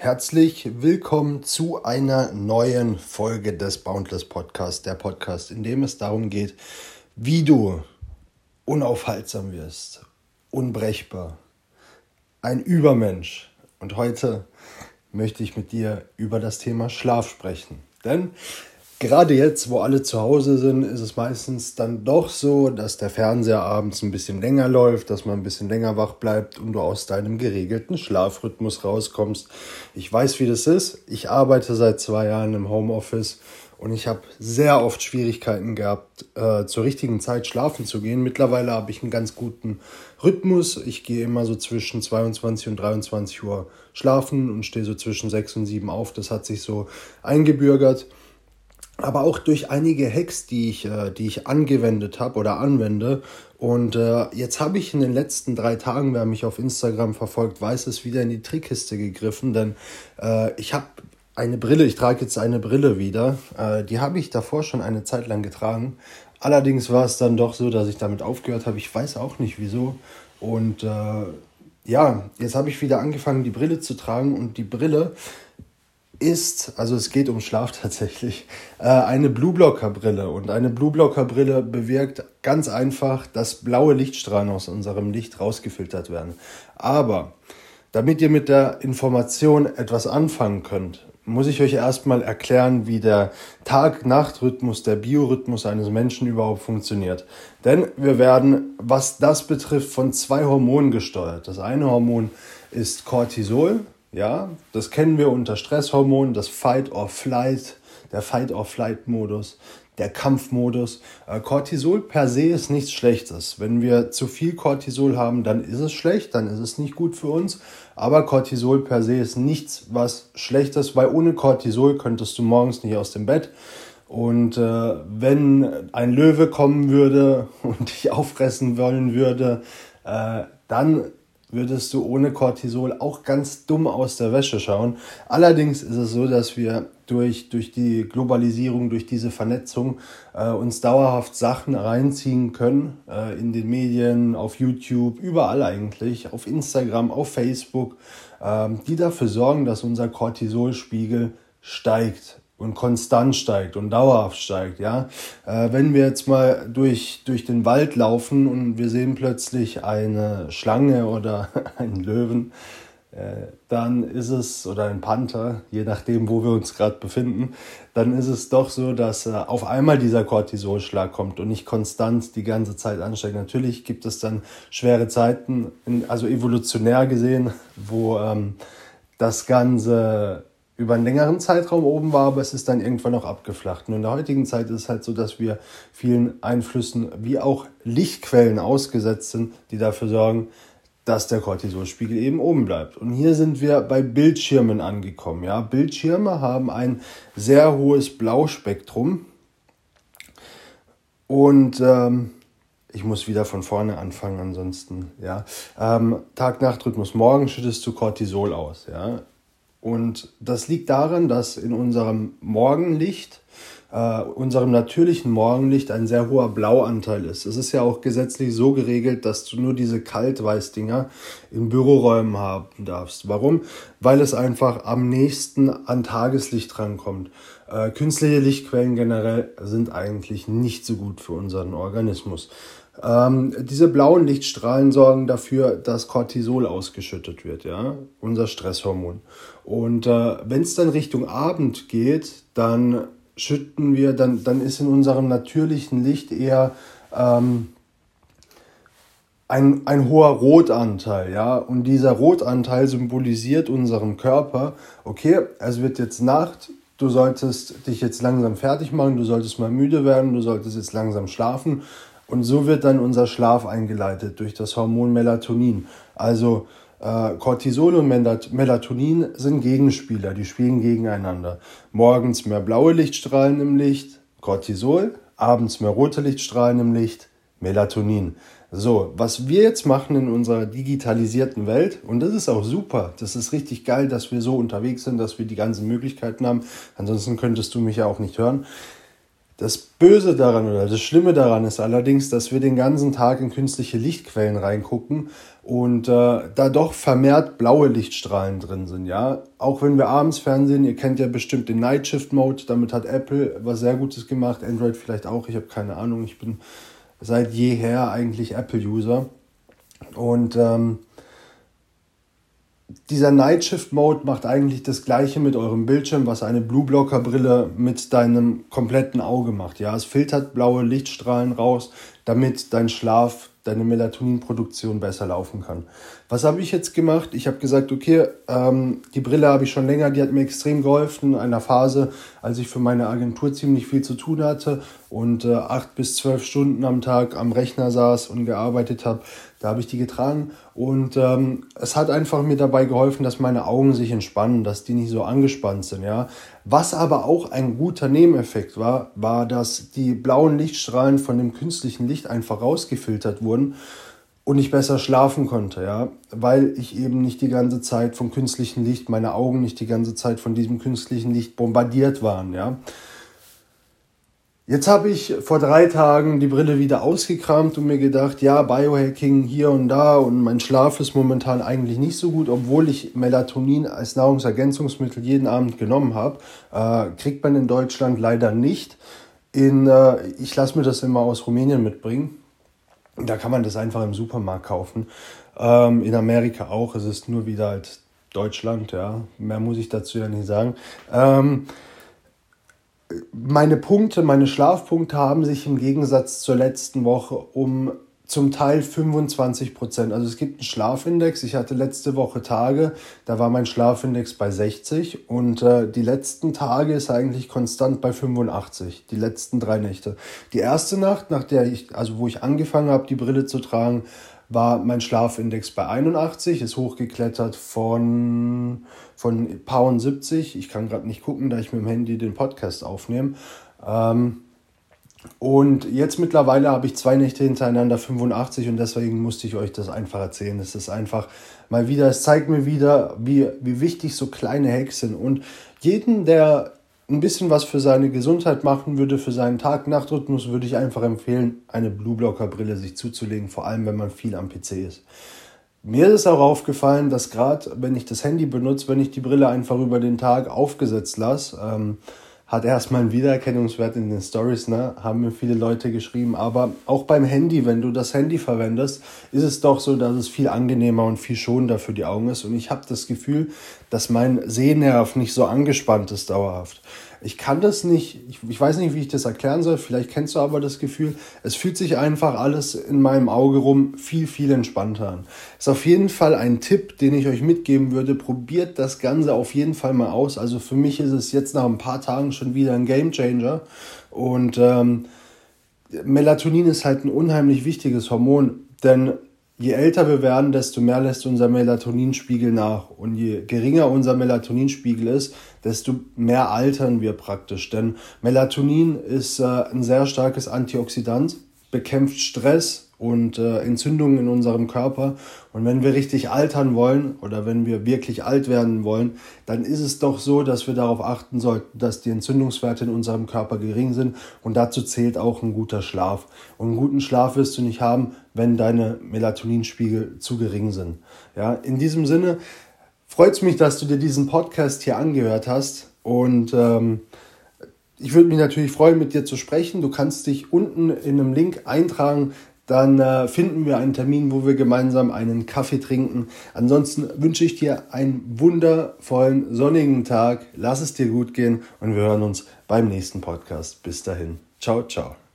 Herzlich willkommen zu einer neuen Folge des Boundless Podcast, der Podcast, in dem es darum geht, wie du unaufhaltsam wirst, unbrechbar, ein Übermensch. Und heute möchte ich mit dir über das Thema Schlaf sprechen. Denn Gerade jetzt, wo alle zu Hause sind, ist es meistens dann doch so, dass der Fernseher abends ein bisschen länger läuft, dass man ein bisschen länger wach bleibt und du aus deinem geregelten Schlafrhythmus rauskommst. Ich weiß, wie das ist. Ich arbeite seit zwei Jahren im Homeoffice und ich habe sehr oft Schwierigkeiten gehabt, äh, zur richtigen Zeit schlafen zu gehen. Mittlerweile habe ich einen ganz guten Rhythmus. Ich gehe immer so zwischen 22 und 23 Uhr schlafen und stehe so zwischen 6 und 7 auf. Das hat sich so eingebürgert aber auch durch einige Hacks, die ich, äh, die ich angewendet habe oder anwende. Und äh, jetzt habe ich in den letzten drei Tagen, wer mich auf Instagram verfolgt, weiß es wieder in die Trickkiste gegriffen, denn äh, ich habe eine Brille, ich trage jetzt eine Brille wieder. Äh, die habe ich davor schon eine Zeit lang getragen. Allerdings war es dann doch so, dass ich damit aufgehört habe. Ich weiß auch nicht wieso. Und äh, ja, jetzt habe ich wieder angefangen, die Brille zu tragen und die Brille ist, also es geht um Schlaf tatsächlich, äh, eine Blueblocker-Brille. Und eine Blueblocker-Brille bewirkt ganz einfach, dass blaue Lichtstrahlen aus unserem Licht rausgefiltert werden. Aber damit ihr mit der Information etwas anfangen könnt, muss ich euch erstmal erklären, wie der Tag-Nacht-Rhythmus, der Biorhythmus eines Menschen überhaupt funktioniert. Denn wir werden, was das betrifft, von zwei Hormonen gesteuert. Das eine Hormon ist Cortisol, ja, das kennen wir unter Stresshormonen, das Fight or Flight, der Fight or Flight Modus, der Kampfmodus. Äh, Cortisol per se ist nichts Schlechtes. Wenn wir zu viel Cortisol haben, dann ist es schlecht, dann ist es nicht gut für uns. Aber Cortisol per se ist nichts was Schlechtes, weil ohne Cortisol könntest du morgens nicht aus dem Bett. Und äh, wenn ein Löwe kommen würde und dich auffressen wollen würde, äh, dann würdest du ohne Cortisol auch ganz dumm aus der Wäsche schauen. Allerdings ist es so, dass wir durch, durch die Globalisierung, durch diese Vernetzung äh, uns dauerhaft Sachen reinziehen können, äh, in den Medien, auf YouTube, überall eigentlich, auf Instagram, auf Facebook, äh, die dafür sorgen, dass unser Cortisolspiegel steigt und konstant steigt und dauerhaft steigt, ja. Äh, wenn wir jetzt mal durch, durch den Wald laufen und wir sehen plötzlich eine Schlange oder einen Löwen, äh, dann ist es, oder ein Panther, je nachdem, wo wir uns gerade befinden, dann ist es doch so, dass äh, auf einmal dieser Cortisolschlag kommt und nicht konstant die ganze Zeit ansteigt. Natürlich gibt es dann schwere Zeiten, also evolutionär gesehen, wo ähm, das Ganze über einen längeren Zeitraum oben war, aber es ist dann irgendwann auch abgeflacht. Und in der heutigen Zeit ist es halt so, dass wir vielen Einflüssen wie auch Lichtquellen ausgesetzt sind, die dafür sorgen, dass der Cortisolspiegel eben oben bleibt. Und hier sind wir bei Bildschirmen angekommen. Ja, Bildschirme haben ein sehr hohes Blauspektrum und ähm, ich muss wieder von vorne anfangen, ansonsten, ja. Ähm, Tag-Nacht-Rhythmus. Morgen schüttest du Cortisol aus, ja. Und das liegt daran, dass in unserem Morgenlicht, äh, unserem natürlichen Morgenlicht, ein sehr hoher Blauanteil ist. Es ist ja auch gesetzlich so geregelt, dass du nur diese Kaltweißdinger in Büroräumen haben darfst. Warum? Weil es einfach am nächsten an Tageslicht rankommt. Äh, künstliche Lichtquellen generell sind eigentlich nicht so gut für unseren Organismus. Ähm, diese blauen Lichtstrahlen sorgen dafür, dass Cortisol ausgeschüttet wird, ja, unser Stresshormon. Und äh, wenn es dann Richtung Abend geht, dann schütten wir, dann, dann ist in unserem natürlichen Licht eher ähm, ein, ein hoher Rotanteil, ja. Und dieser Rotanteil symbolisiert unserem Körper, okay, es wird jetzt Nacht, du solltest dich jetzt langsam fertig machen, du solltest mal müde werden, du solltest jetzt langsam schlafen und so wird dann unser Schlaf eingeleitet durch das Hormon Melatonin. Also äh, Cortisol und Melatonin sind Gegenspieler, die spielen gegeneinander. Morgens mehr blaue Lichtstrahlen im Licht, Cortisol, abends mehr rote Lichtstrahlen im Licht, Melatonin. So, was wir jetzt machen in unserer digitalisierten Welt, und das ist auch super, das ist richtig geil, dass wir so unterwegs sind, dass wir die ganzen Möglichkeiten haben, ansonsten könntest du mich ja auch nicht hören, Das Böse daran oder das Schlimme daran ist allerdings, dass wir den ganzen Tag in künstliche Lichtquellen reingucken und äh, da doch vermehrt blaue Lichtstrahlen drin sind. Ja, auch wenn wir abends Fernsehen, ihr kennt ja bestimmt den Night Shift Mode, damit hat Apple was sehr Gutes gemacht, Android vielleicht auch. Ich habe keine Ahnung. Ich bin seit jeher eigentlich Apple User und ähm, dieser Night Shift Mode macht eigentlich das gleiche mit eurem Bildschirm, was eine Blue Blocker Brille mit deinem kompletten Auge macht. Ja, es filtert blaue Lichtstrahlen raus, damit dein Schlaf, deine Melatoninproduktion besser laufen kann. Was habe ich jetzt gemacht? Ich habe gesagt, okay, ähm, die Brille habe ich schon länger, die hat mir extrem geholfen in einer Phase, als ich für meine Agentur ziemlich viel zu tun hatte und äh, acht bis zwölf Stunden am Tag am Rechner saß und gearbeitet habe. Da habe ich die getragen und ähm, es hat einfach mir dabei geholfen, dass meine Augen sich entspannen, dass die nicht so angespannt sind. Ja, was aber auch ein guter Nebeneffekt war, war, dass die blauen Lichtstrahlen von dem künstlichen Licht einfach rausgefiltert wurden und ich besser schlafen konnte, ja, weil ich eben nicht die ganze Zeit vom künstlichen Licht, meine Augen nicht die ganze Zeit von diesem künstlichen Licht bombardiert waren, ja. Jetzt habe ich vor drei Tagen die Brille wieder ausgekramt und mir gedacht, ja, Biohacking hier und da und mein Schlaf ist momentan eigentlich nicht so gut, obwohl ich Melatonin als Nahrungsergänzungsmittel jeden Abend genommen habe. Äh, kriegt man in Deutschland leider nicht. In, äh, ich lasse mir das immer aus Rumänien mitbringen. Da kann man das einfach im Supermarkt kaufen. Ähm, in Amerika auch. Es ist nur wieder halt Deutschland, ja. Mehr muss ich dazu ja nicht sagen. Ähm, meine Punkte, meine Schlafpunkte haben sich im Gegensatz zur letzten Woche um zum Teil 25 Prozent. Also es gibt einen Schlafindex. Ich hatte letzte Woche Tage, da war mein Schlafindex bei 60 und äh, die letzten Tage ist eigentlich konstant bei 85. Die letzten drei Nächte. Die erste Nacht, nach der ich, also wo ich angefangen habe, die Brille zu tragen, war mein Schlafindex bei 81, ist hochgeklettert von, von paar 70. Ich kann gerade nicht gucken, da ich mit dem Handy den Podcast aufnehme. Ähm, und jetzt mittlerweile habe ich zwei Nächte hintereinander 85 und deswegen musste ich euch das einfach erzählen. Es ist einfach mal wieder, es zeigt mir wieder, wie, wie wichtig so kleine Hacks sind. Und jeden, der ein bisschen was für seine Gesundheit machen würde, für seinen Tag-Nacht-Rhythmus, würde ich einfach empfehlen, eine Blue-Blocker-Brille sich zuzulegen, vor allem wenn man viel am PC ist. Mir ist auch aufgefallen, dass gerade wenn ich das Handy benutze, wenn ich die Brille einfach über den Tag aufgesetzt lasse, ähm, hat erstmal einen Wiedererkennungswert in den Stories, ne? haben mir viele Leute geschrieben. Aber auch beim Handy, wenn du das Handy verwendest, ist es doch so, dass es viel angenehmer und viel schonender für die Augen ist. Und ich habe das Gefühl, dass mein Sehnerv nicht so angespannt ist dauerhaft. Ich kann das nicht, ich, ich weiß nicht, wie ich das erklären soll, vielleicht kennst du aber das Gefühl, es fühlt sich einfach alles in meinem Auge rum viel, viel entspannter an. Ist auf jeden Fall ein Tipp, den ich euch mitgeben würde. Probiert das Ganze auf jeden Fall mal aus. Also für mich ist es jetzt nach ein paar Tagen schon wieder ein Game Changer. Und ähm, Melatonin ist halt ein unheimlich wichtiges Hormon, denn je älter wir werden, desto mehr lässt unser Melatoninspiegel nach. Und je geringer unser Melatoninspiegel ist, desto mehr altern wir praktisch. Denn Melatonin ist äh, ein sehr starkes Antioxidant, bekämpft Stress, und äh, Entzündungen in unserem Körper. Und wenn wir richtig altern wollen oder wenn wir wirklich alt werden wollen, dann ist es doch so, dass wir darauf achten sollten, dass die Entzündungswerte in unserem Körper gering sind. Und dazu zählt auch ein guter Schlaf. Und einen guten Schlaf wirst du nicht haben, wenn deine Melatoninspiegel zu gering sind. Ja, in diesem Sinne freut es mich, dass du dir diesen Podcast hier angehört hast. Und ähm, ich würde mich natürlich freuen, mit dir zu sprechen. Du kannst dich unten in einem Link eintragen, dann äh, finden wir einen Termin, wo wir gemeinsam einen Kaffee trinken. Ansonsten wünsche ich dir einen wundervollen sonnigen Tag. Lass es dir gut gehen und wir hören uns beim nächsten Podcast. Bis dahin. Ciao, ciao.